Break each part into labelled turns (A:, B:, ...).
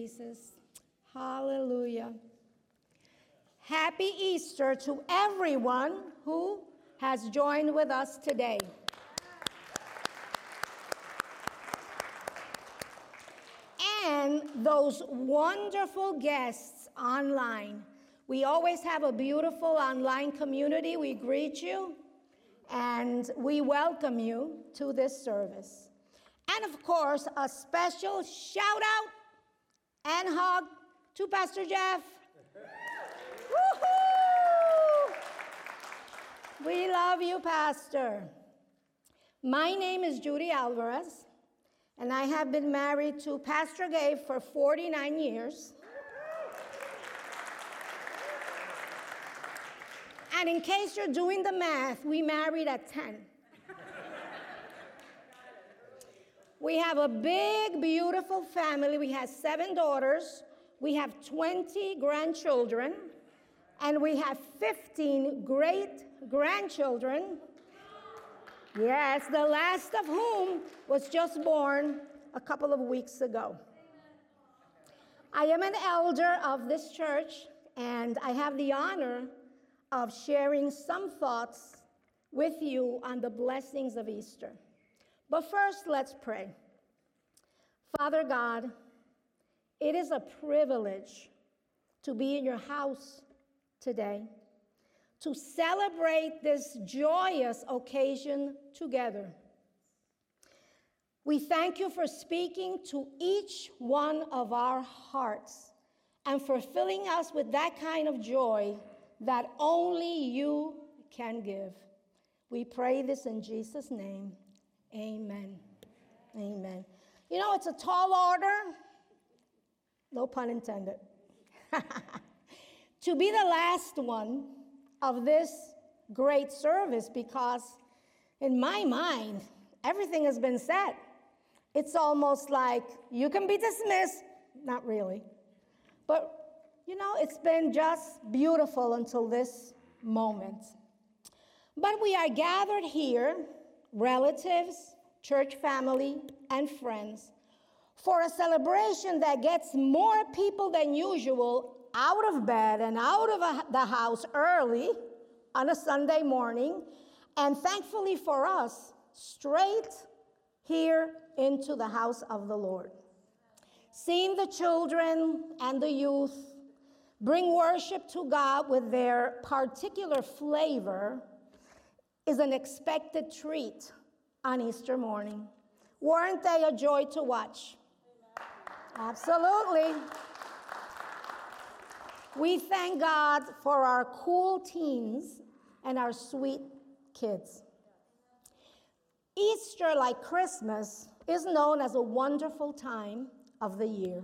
A: Jesus. Hallelujah. Happy Easter to everyone who has joined with us today. And those wonderful guests online. We always have a beautiful online community. We greet you and we welcome you to this service. And of course, a special shout out and hug to Pastor Jeff. we love you, Pastor. My name is Judy Alvarez, and I have been married to Pastor Gabe for 49 years. And in case you're doing the math, we married at 10. We have a big, beautiful family. We have seven daughters. We have 20 grandchildren. And we have 15 great grandchildren. Yes, the last of whom was just born a couple of weeks ago. I am an elder of this church, and I have the honor of sharing some thoughts with you on the blessings of Easter. But first, let's pray. Father God, it is a privilege to be in your house today, to celebrate this joyous occasion together. We thank you for speaking to each one of our hearts and for filling us with that kind of joy that only you can give. We pray this in Jesus' name. Amen. Amen. You know, it's a tall order, no pun intended, to be the last one of this great service because, in my mind, everything has been said. It's almost like you can be dismissed. Not really. But, you know, it's been just beautiful until this moment. But we are gathered here relatives, church family, and friends for a celebration that gets more people than usual out of bed and out of the house early on a Sunday morning, and thankfully for us, straight here into the house of the Lord. Seeing the children and the youth bring worship to God with their particular flavor is an expected treat on Easter morning. Weren't they a joy to watch? Absolutely. We thank God for our cool teens and our sweet kids. Easter, like Christmas, is known as a wonderful time of the year.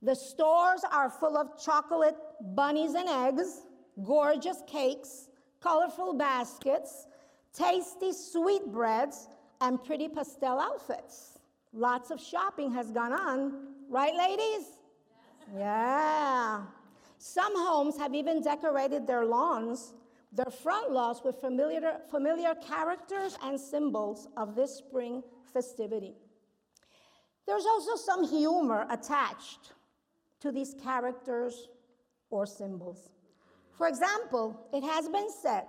A: The stores are full of chocolate bunnies and eggs, gorgeous cakes, colorful baskets, tasty sweetbreads, and pretty pastel outfits. Lots of shopping has gone on, right, ladies? Yeah. Some homes have even decorated their lawns, their front lawns, with familiar, familiar characters and symbols of this spring festivity. There's also some humor attached to these characters or symbols. For example, it has been said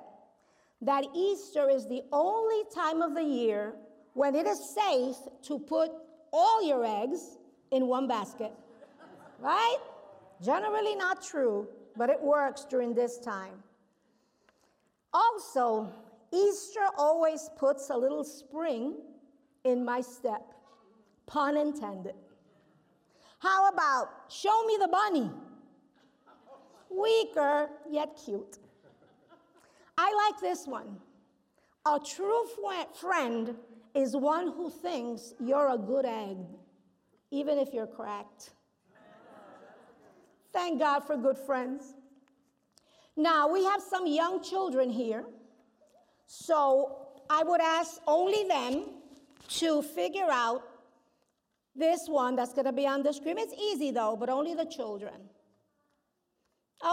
A: that Easter is the only time of the year when it is safe to put all your eggs in one basket. Right? Generally not true, but it works during this time. Also, Easter always puts a little spring in my step, pun intended. How about show me the bunny? Weaker, yet cute. I like this one. A true friend is one who thinks you're a good egg, even if you're cracked. Thank God for good friends. Now, we have some young children here, so I would ask only them to figure out this one that's going to be on the screen. It's easy though, but only the children.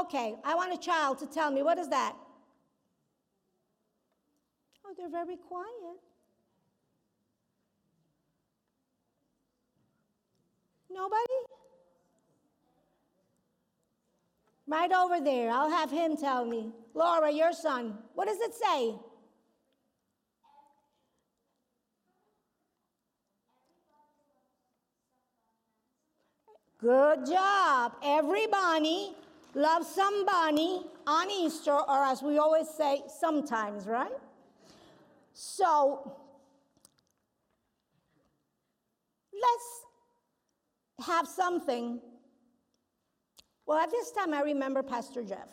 A: Okay, I want a child to tell me what is that? Oh, they're very quiet. Nobody? Right over there. I'll have him tell me. Laura, your son. What does it say? Good job. Everybody loves some bunny on Easter, or as we always say, sometimes, right? So let's have something. Well, at this time, I remember Pastor Jeff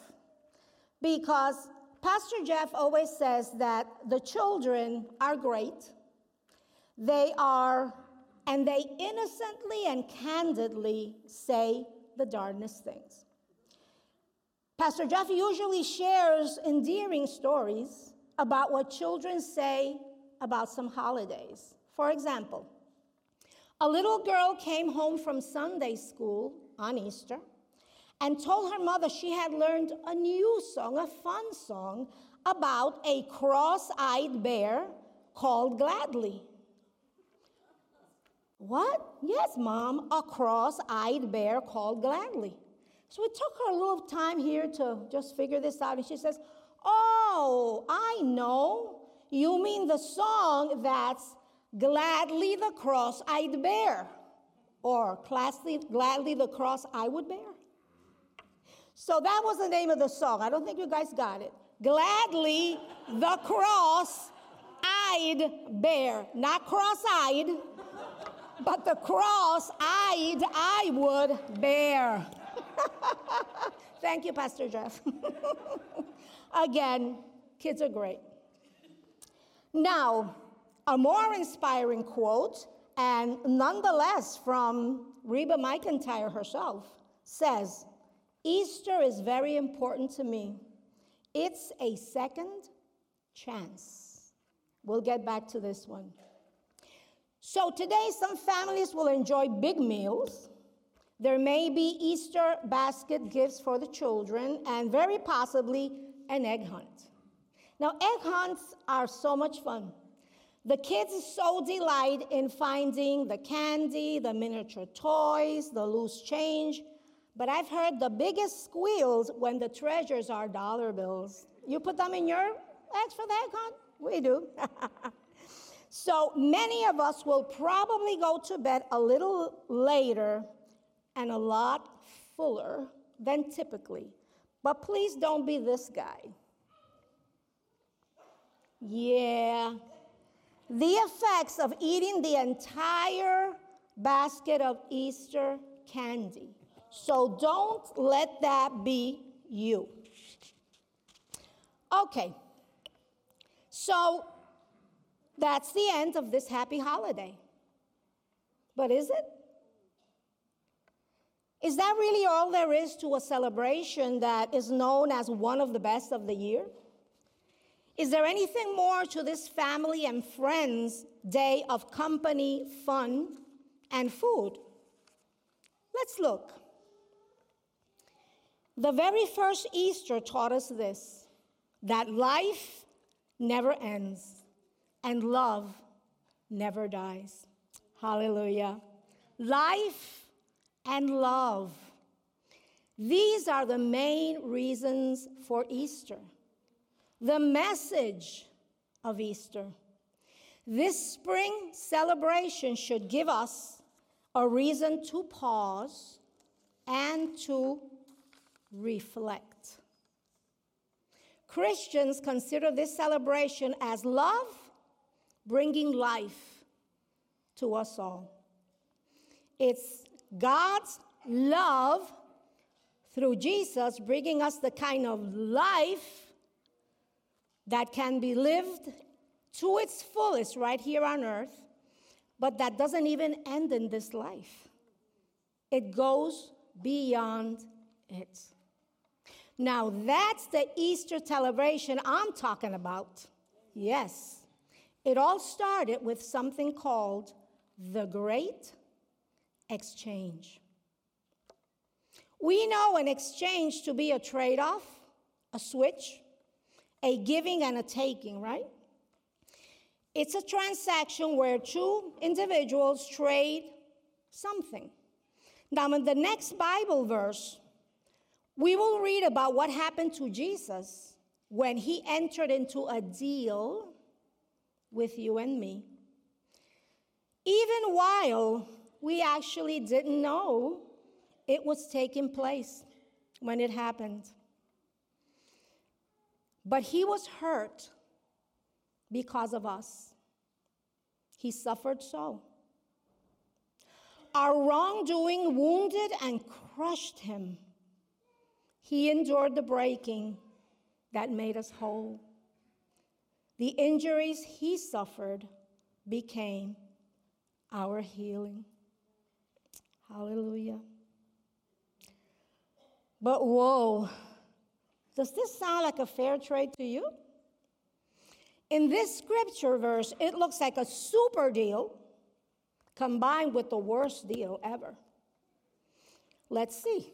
A: because Pastor Jeff always says that the children are great. They are, and they innocently and candidly say the darndest things. Pastor Jeff usually shares endearing stories about what children say about some holidays. For example, a little girl came home from Sunday school on Easter and told her mother she had learned a new song, a fun song, about a cross eyed bear called Gladly. What? Yes, mom, a cross eyed bear called Gladly. So it took her a little time here to just figure this out. And she says, Oh, I know. You mean the song that's Gladly the Cross I'd Bear, or Gladly, Gladly the Cross I Would Bear. So that was the name of the song. I don't think you guys got it. Gladly the Cross I'd Bear. Not cross eyed, but the cross eyed I would bear. Thank you, Pastor Jeff. Again, kids are great. Now, a more inspiring quote, and nonetheless from Reba McEntire herself, says, Easter is very important to me. It's a second chance. We'll get back to this one. So, today, some families will enjoy big meals there may be Easter basket gifts for the children and very possibly an egg hunt. Now, egg hunts are so much fun. The kids so delight in finding the candy, the miniature toys, the loose change, but I've heard the biggest squeals when the treasures are dollar bills. You put them in your eggs for the egg hunt? We do. so many of us will probably go to bed a little later and a lot fuller than typically. But please don't be this guy. Yeah. The effects of eating the entire basket of Easter candy. So don't let that be you. Okay. So that's the end of this happy holiday. But is it? Is that really all there is to a celebration that is known as one of the best of the year? Is there anything more to this family and friends day of company, fun, and food? Let's look. The very first Easter taught us this that life never ends and love never dies. Hallelujah. Life and love. These are the main reasons for Easter. The message of Easter. This spring celebration should give us a reason to pause and to reflect. Christians consider this celebration as love bringing life to us all. It's God's love through Jesus bringing us the kind of life that can be lived to its fullest right here on earth, but that doesn't even end in this life. It goes beyond it. Now, that's the Easter celebration I'm talking about. Yes. It all started with something called the Great exchange. We know an exchange to be a trade off, a switch, a giving and a taking, right? It's a transaction where two individuals trade something. Now, in the next Bible verse, we will read about what happened to Jesus when he entered into a deal with you and me. Even while we actually didn't know it was taking place when it happened. But he was hurt because of us. He suffered so. Our wrongdoing wounded and crushed him. He endured the breaking that made us whole. The injuries he suffered became our healing. Hallelujah. But whoa, does this sound like a fair trade to you? In this scripture verse, it looks like a super deal combined with the worst deal ever. Let's see.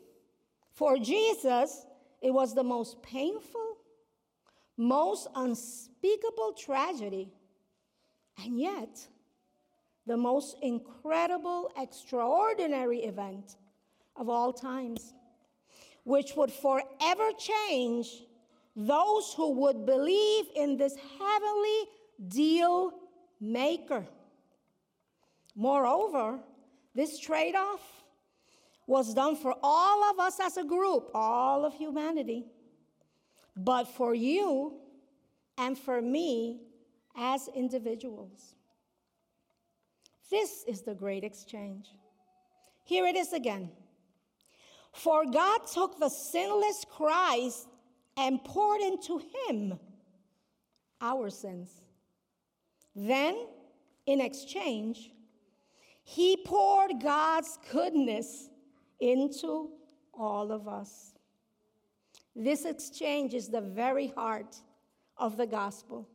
A: For Jesus, it was the most painful, most unspeakable tragedy, and yet the most incredible, extraordinary event of all times, which would forever change those who would believe in this heavenly deal maker. Moreover, this trade off was done for all of us as a group, all of humanity, but for you and for me as individuals. This is the great exchange. Here it is again. For God took the sinless Christ and poured into him our sins. Then, in exchange, he poured God's goodness into all of us. This exchange is the very heart of the gospel.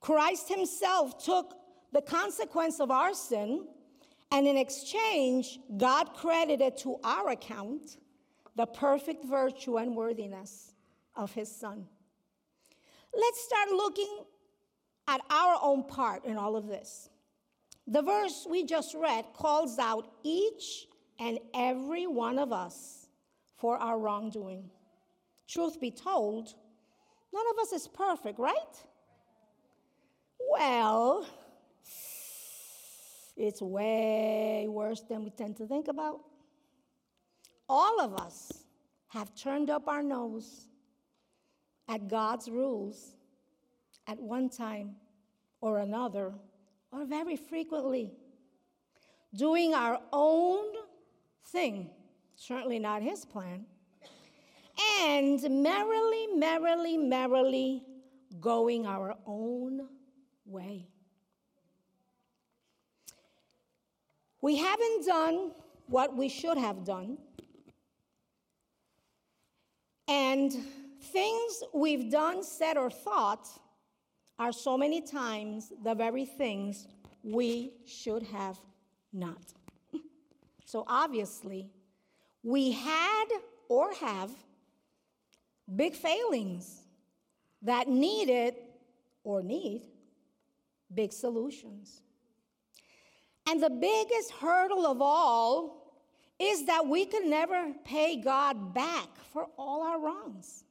A: Christ himself took the consequence of our sin, and in exchange, God credited to our account the perfect virtue and worthiness of his son. Let's start looking at our own part in all of this. The verse we just read calls out each and every one of us for our wrongdoing. Truth be told, none of us is perfect, right? Well, it's way worse than we tend to think about. All of us have turned up our nose at God's rules at one time or another, or very frequently, doing our own thing, certainly not His plan, and merrily, merrily, merrily going our own way. We haven't done what we should have done. And things we've done, said, or thought are so many times the very things we should have not. so obviously, we had or have big failings that needed or need big solutions. And the biggest hurdle of all is that we can never pay God back for all our wrongs.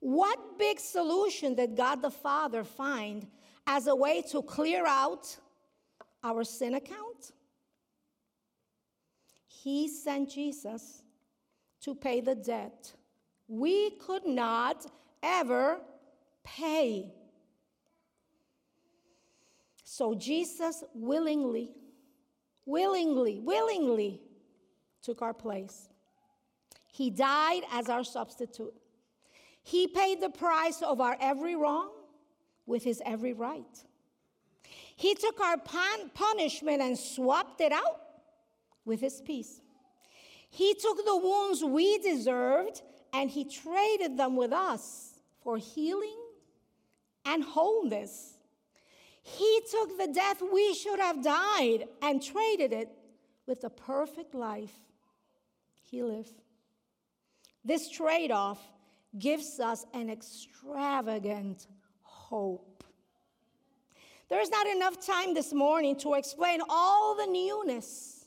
A: What big solution did God the Father find as a way to clear out our sin account? He sent Jesus to pay the debt we could not ever pay. So Jesus willingly, willingly, willingly took our place. He died as our substitute. He paid the price of our every wrong with his every right. He took our punishment and swapped it out with his peace. He took the wounds we deserved and he traded them with us for healing and wholeness. He took the death we should have died and traded it with the perfect life he lived. This trade off gives us an extravagant hope. There is not enough time this morning to explain all the newness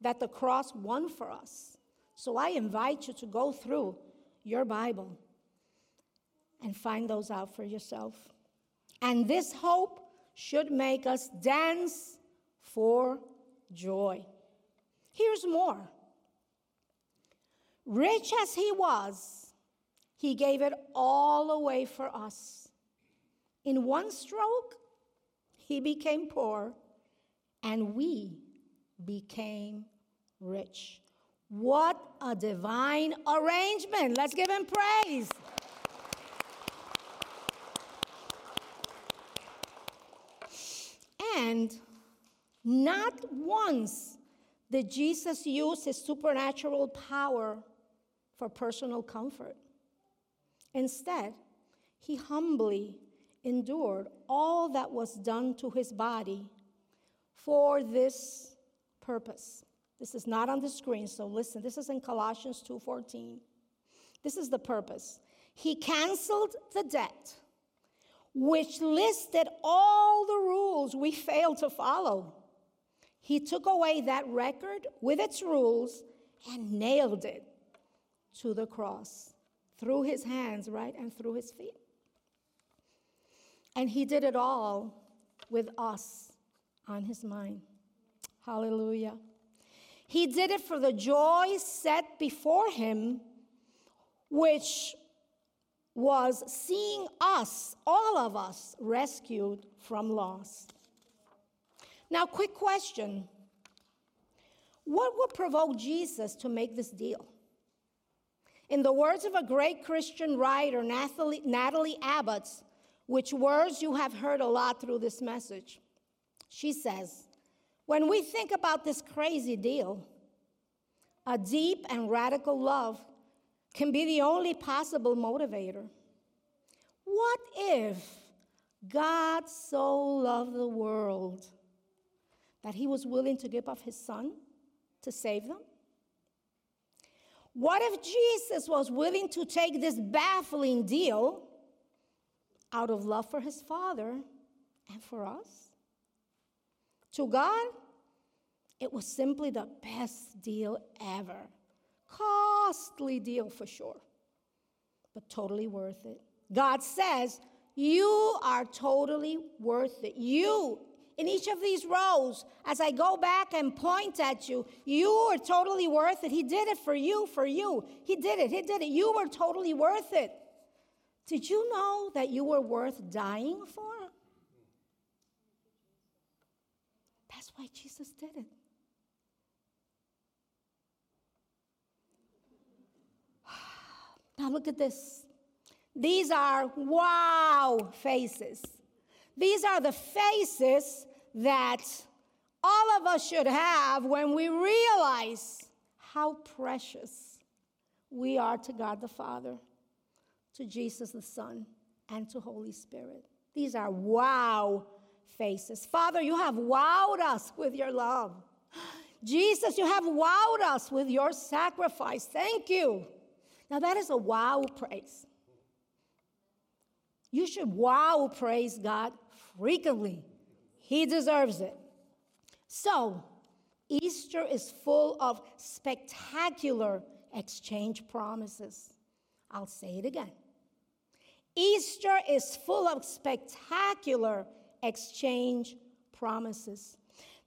A: that the cross won for us. So I invite you to go through your Bible and find those out for yourself. And this hope should make us dance for joy. Here's more. Rich as he was, he gave it all away for us. In one stroke, he became poor, and we became rich. What a divine arrangement. Let's give him praise. And not once did Jesus use his supernatural power for personal comfort. Instead, he humbly endured all that was done to his body for this purpose. This is not on the screen, so listen. This is in Colossians 2:14. This is the purpose. He canceled the debt which listed all the rules we failed to follow. He took away that record with its rules and nailed it to the cross through his hands, right, and through his feet. And he did it all with us on his mind. Hallelujah. He did it for the joy set before him, which was seeing us, all of us, rescued from loss. Now, quick question What would provoke Jesus to make this deal? In the words of a great Christian writer, Natalie, Natalie Abbott, which words you have heard a lot through this message, she says, When we think about this crazy deal, a deep and radical love can be the only possible motivator. What if God so loved the world that he was willing to give up his son to save them? What if Jesus was willing to take this baffling deal out of love for his Father and for us? To God, it was simply the best deal ever. Costly deal for sure, but totally worth it. God says, You are totally worth it. You, in each of these rows, as I go back and point at you, you are totally worth it. He did it for you, for you. He did it, He did it. You were totally worth it. Did you know that you were worth dying for? That's why Jesus did it. Now look at this. These are wow faces. These are the faces that all of us should have when we realize how precious we are to God the Father, to Jesus the Son, and to Holy Spirit. These are wow faces. Father, you have wowed us with your love. Jesus, you have wowed us with your sacrifice. Thank you. Now, that is a wow praise. You should wow praise God frequently. He deserves it. So, Easter is full of spectacular exchange promises. I'll say it again. Easter is full of spectacular exchange promises.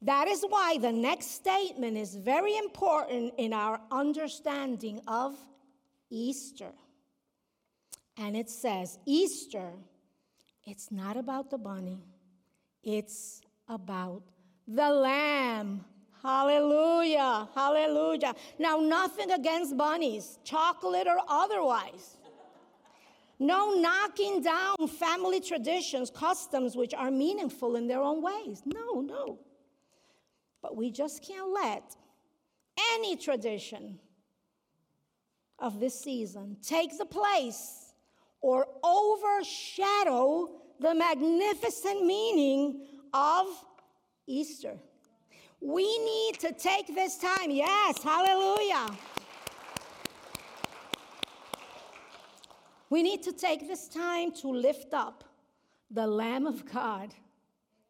A: That is why the next statement is very important in our understanding of Easter. And it says, Easter, it's not about the bunny, it's about the lamb. Hallelujah, hallelujah. Now, nothing against bunnies, chocolate or otherwise. No knocking down family traditions, customs which are meaningful in their own ways. No, no. But we just can't let any tradition of this season take the place or overshadow the magnificent meaning of Easter. We need to take this time. Yes, hallelujah. We need to take this time to lift up the Lamb of God,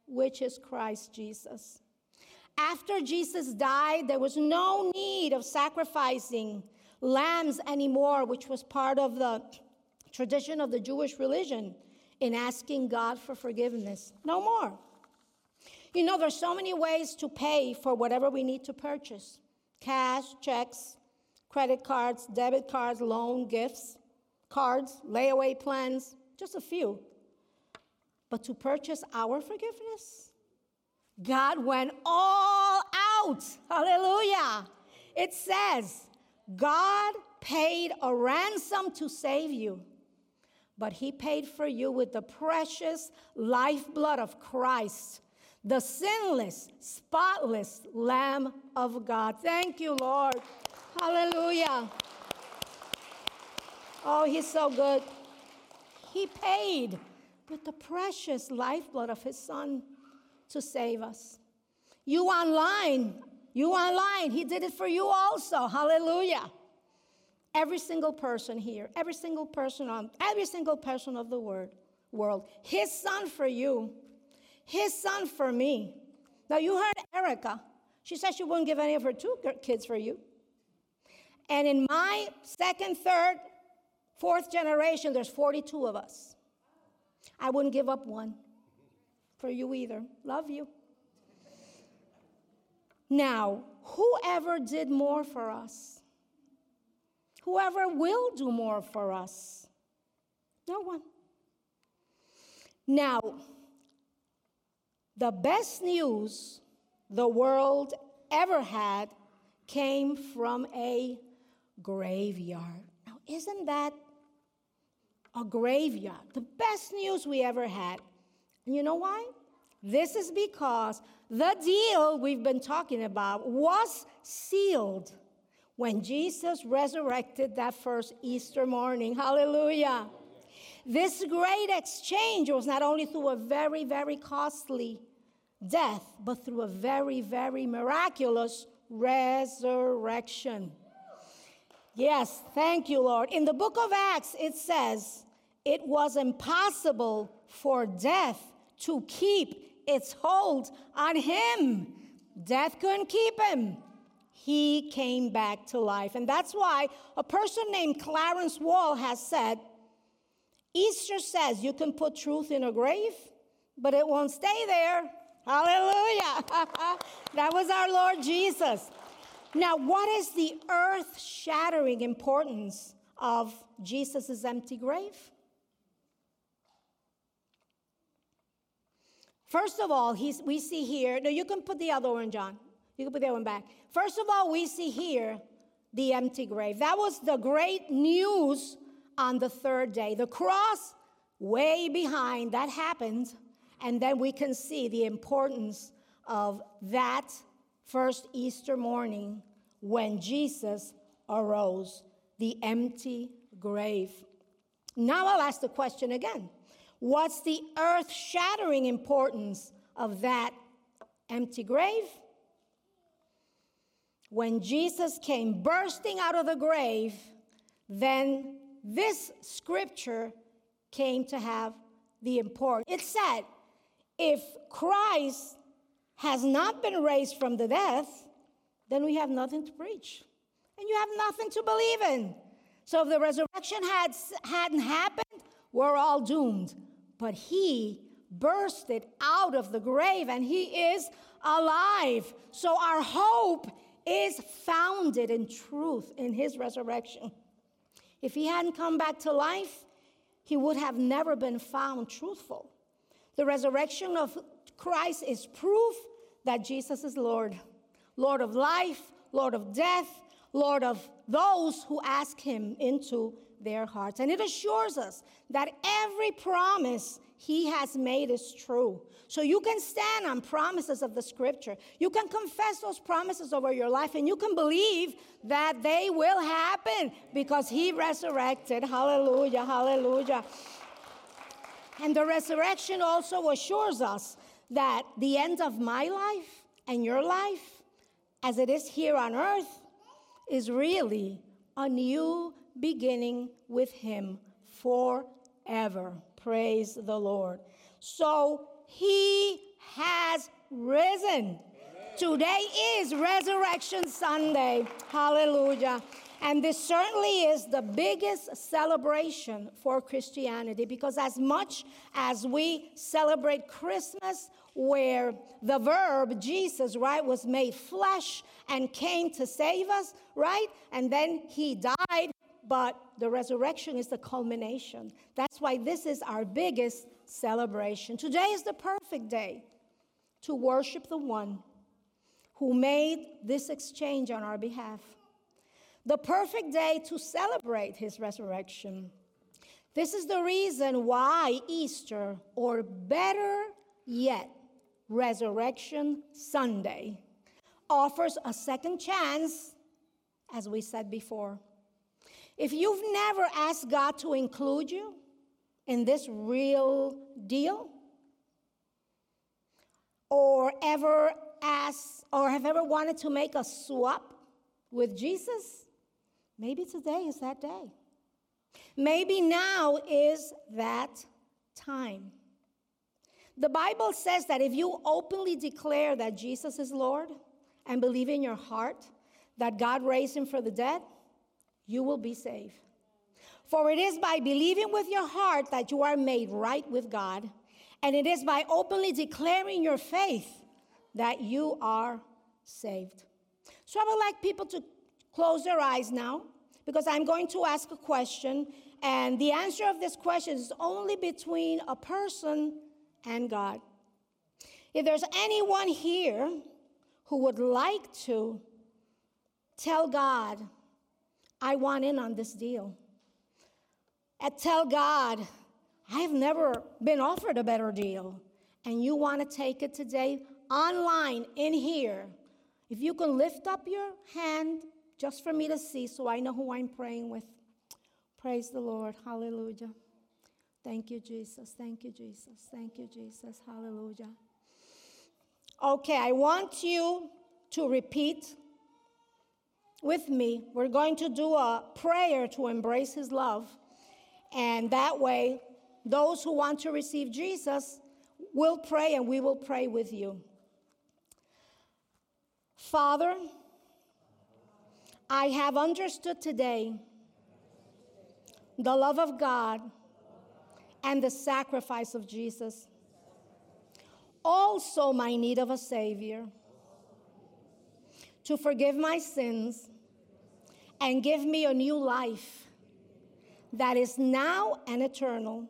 A: which is Christ Jesus. After Jesus died, there was no need of sacrificing lambs anymore, which was part of the tradition of the Jewish religion in asking God for forgiveness. No more. You know, there's so many ways to pay for whatever we need to purchase cash, checks, credit cards, debit cards, loan, gifts, cards, layaway plans, just a few. But to purchase our forgiveness, God went all out. Hallelujah. It says, God paid a ransom to save you, but he paid for you with the precious lifeblood of Christ, the sinless, spotless Lamb of God. Thank you, Lord. Hallelujah. Oh, he's so good. He paid with the precious lifeblood of his son to save us. You online, you online, he did it for you also. Hallelujah. Every single person here, every single person on, every single person of the word, world, his son for you, his son for me. Now you heard Erica. She said she wouldn't give any of her two kids for you. And in my second, third, fourth generation, there's 42 of us. I wouldn't give up one for you either. Love you. Now, whoever did more for us? Whoever will do more for us? No one. Now, the best news the world ever had came from a graveyard. Now, isn't that a graveyard? The best news we ever had. And you know why? This is because the deal we've been talking about was sealed when Jesus resurrected that first Easter morning. Hallelujah. This great exchange was not only through a very, very costly death, but through a very, very miraculous resurrection. Yes, thank you, Lord. In the book of Acts, it says, it was impossible for death to keep its hold on him. Death couldn't keep him. He came back to life. And that's why a person named Clarence Wall has said Easter says you can put truth in a grave, but it won't stay there. Hallelujah. that was our Lord Jesus. Now, what is the earth shattering importance of Jesus' empty grave? First of all, we see here, no, you can put the other one, John. You can put other one back. First of all, we see here the empty grave. That was the great news on the third day. The cross, way behind, that happened. And then we can see the importance of that first Easter morning when Jesus arose, the empty grave. Now I'll ask the question again What's the earth shattering importance of that empty grave? When Jesus came bursting out of the grave, then this scripture came to have the importance. It said, if Christ has not been raised from the death, then we have nothing to preach. And you have nothing to believe in. So if the resurrection had, hadn't happened, we're all doomed but he bursted out of the grave and he is alive. So our hope is founded in truth in his resurrection. If he hadn't come back to life, he would have never been found truthful. The resurrection of Christ is proof that Jesus is Lord, Lord of life, Lord of death, Lord of those who ask him into their hearts. And it assures us that every promise he has made is true. So you can stand on promises of the scripture. You can confess those promises over your life and you can believe that they will happen because he resurrected. Hallelujah, hallelujah. And the resurrection also assures us that the end of my life and your life, as it is here on earth, is really a new beginning with him forever. Praise the Lord. So he has risen. Today is Resurrection Sunday. Hallelujah. And this certainly is the biggest celebration for Christianity because, as much as we celebrate Christmas, where the verb Jesus, right, was made flesh and came to save us, right? And then he died, but the resurrection is the culmination. That's why this is our biggest celebration. Today is the perfect day to worship the one who made this exchange on our behalf. The perfect day to celebrate his resurrection. This is the reason why Easter, or better yet, Resurrection Sunday, offers a second chance, as we said before. If you've never asked God to include you in this real deal, or ever asked or have ever wanted to make a swap with Jesus, maybe today is that day. Maybe now is that time. The Bible says that if you openly declare that Jesus is Lord and believe in your heart that God raised him for the dead, you will be saved. For it is by believing with your heart that you are made right with God, and it is by openly declaring your faith that you are saved. So I would like people to close their eyes now because I'm going to ask a question, and the answer of this question is only between a person and God. If there's anyone here who would like to tell God, I want in on this deal, and tell God, I've never been offered a better deal, and you want to take it today online in here, if you can lift up your hand just for me to see so I know who I'm praying with. Praise the Lord. Hallelujah. Thank you, Jesus. Thank you, Jesus. Thank you, Jesus. Hallelujah. Okay, I want you to repeat with me. We're going to do a prayer to embrace his love. And that way, those who want to receive Jesus will pray and we will pray with you. Father, I have understood today the love of God and the sacrifice of Jesus. Also, my need of a Savior to forgive my sins and give me a new life that is now and eternal.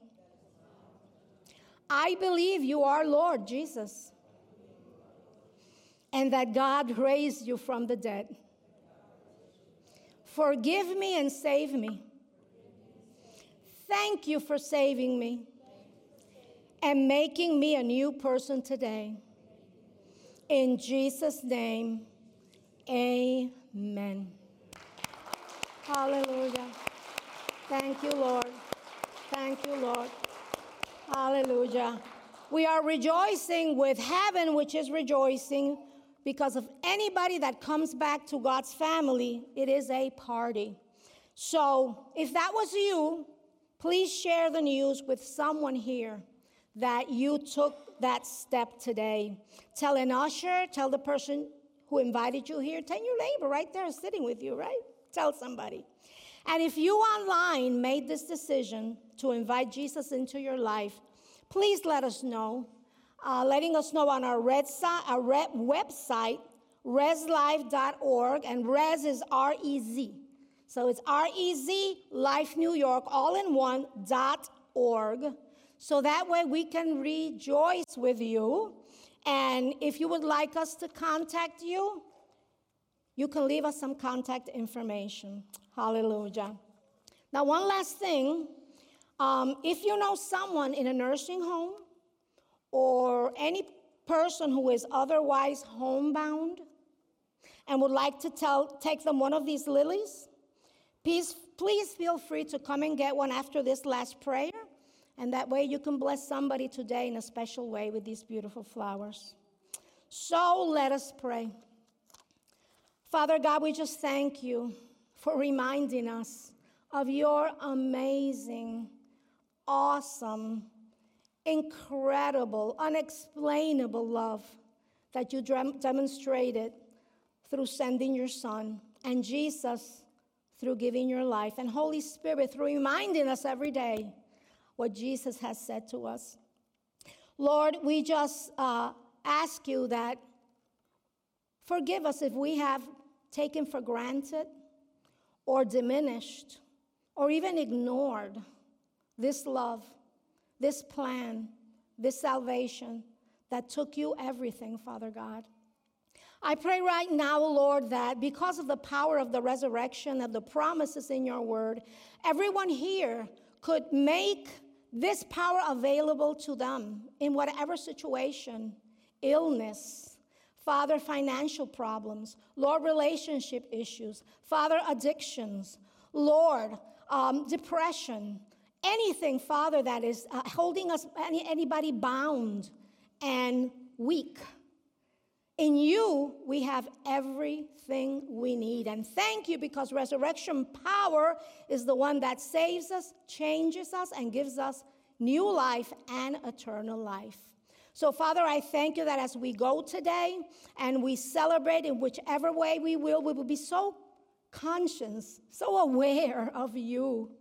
A: I believe you are Lord Jesus and that God raised you from the dead. Forgive me and save me. Thank you for saving me and making me a new person today. In Jesus' name, amen. Hallelujah. Thank you, Lord. Thank you, Lord. Hallelujah. We are rejoicing with heaven, which is rejoicing because of anybody that comes back to God's family, it is a party. So if that was you, please share the news with someone here that you took that step today. Tell an usher, tell the person who invited you here, tell your neighbor right there sitting with you, right? Tell somebody. And if you online made this decision to invite Jesus into your life, please let us know uh, letting us know on our, red si- our red website, rezlife.org, and res is R E Z. So it's R E Z, Life New York, all in one, dot org. So that way we can rejoice with you. And if you would like us to contact you, you can leave us some contact information. Hallelujah. Now, one last thing. Um, if you know someone in a nursing home or any person who is otherwise homebound and would like to tell, take them one of these lilies, please, please feel free to come and get one after this last prayer. And that way you can bless somebody today in a special way with these beautiful flowers. So let us pray. Father God, we just thank you for reminding us of your amazing, awesome, incredible, unexplainable love that you demonstrated through sending your son, and Jesus through giving your life, and Holy Spirit through reminding us every day what Jesus has said to us. Lord, we just uh, ask you that forgive us if we have taken for granted or diminished or even ignored this love, this plan, this salvation that took you everything, Father God. I pray right now, Lord, that because of the power of the resurrection, of the promises in your word, everyone here could make this power available to them in whatever situation, illness, Father, financial problems, Lord, relationship issues, Father, addictions, Lord, um, depression, anything, Father, that is uh, holding us, any, anybody bound and weak. In you, we have everything we need. And thank you because resurrection power is the one that saves us, changes us, and gives us new life and eternal life. So, Father, I thank you that as we go today and we celebrate in whichever way we will, we will be so conscious, so aware of you,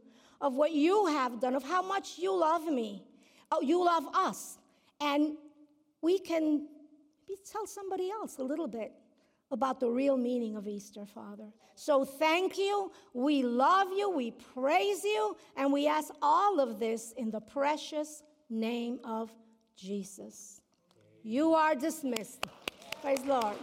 A: of what you have done, of how much you love me, oh, you love us. And we can tell somebody else a little bit about the real meaning of Easter, Father. So thank you. We love you. We praise you. And we ask all of this in the precious name of Jesus. You are dismissed. Praise Lord.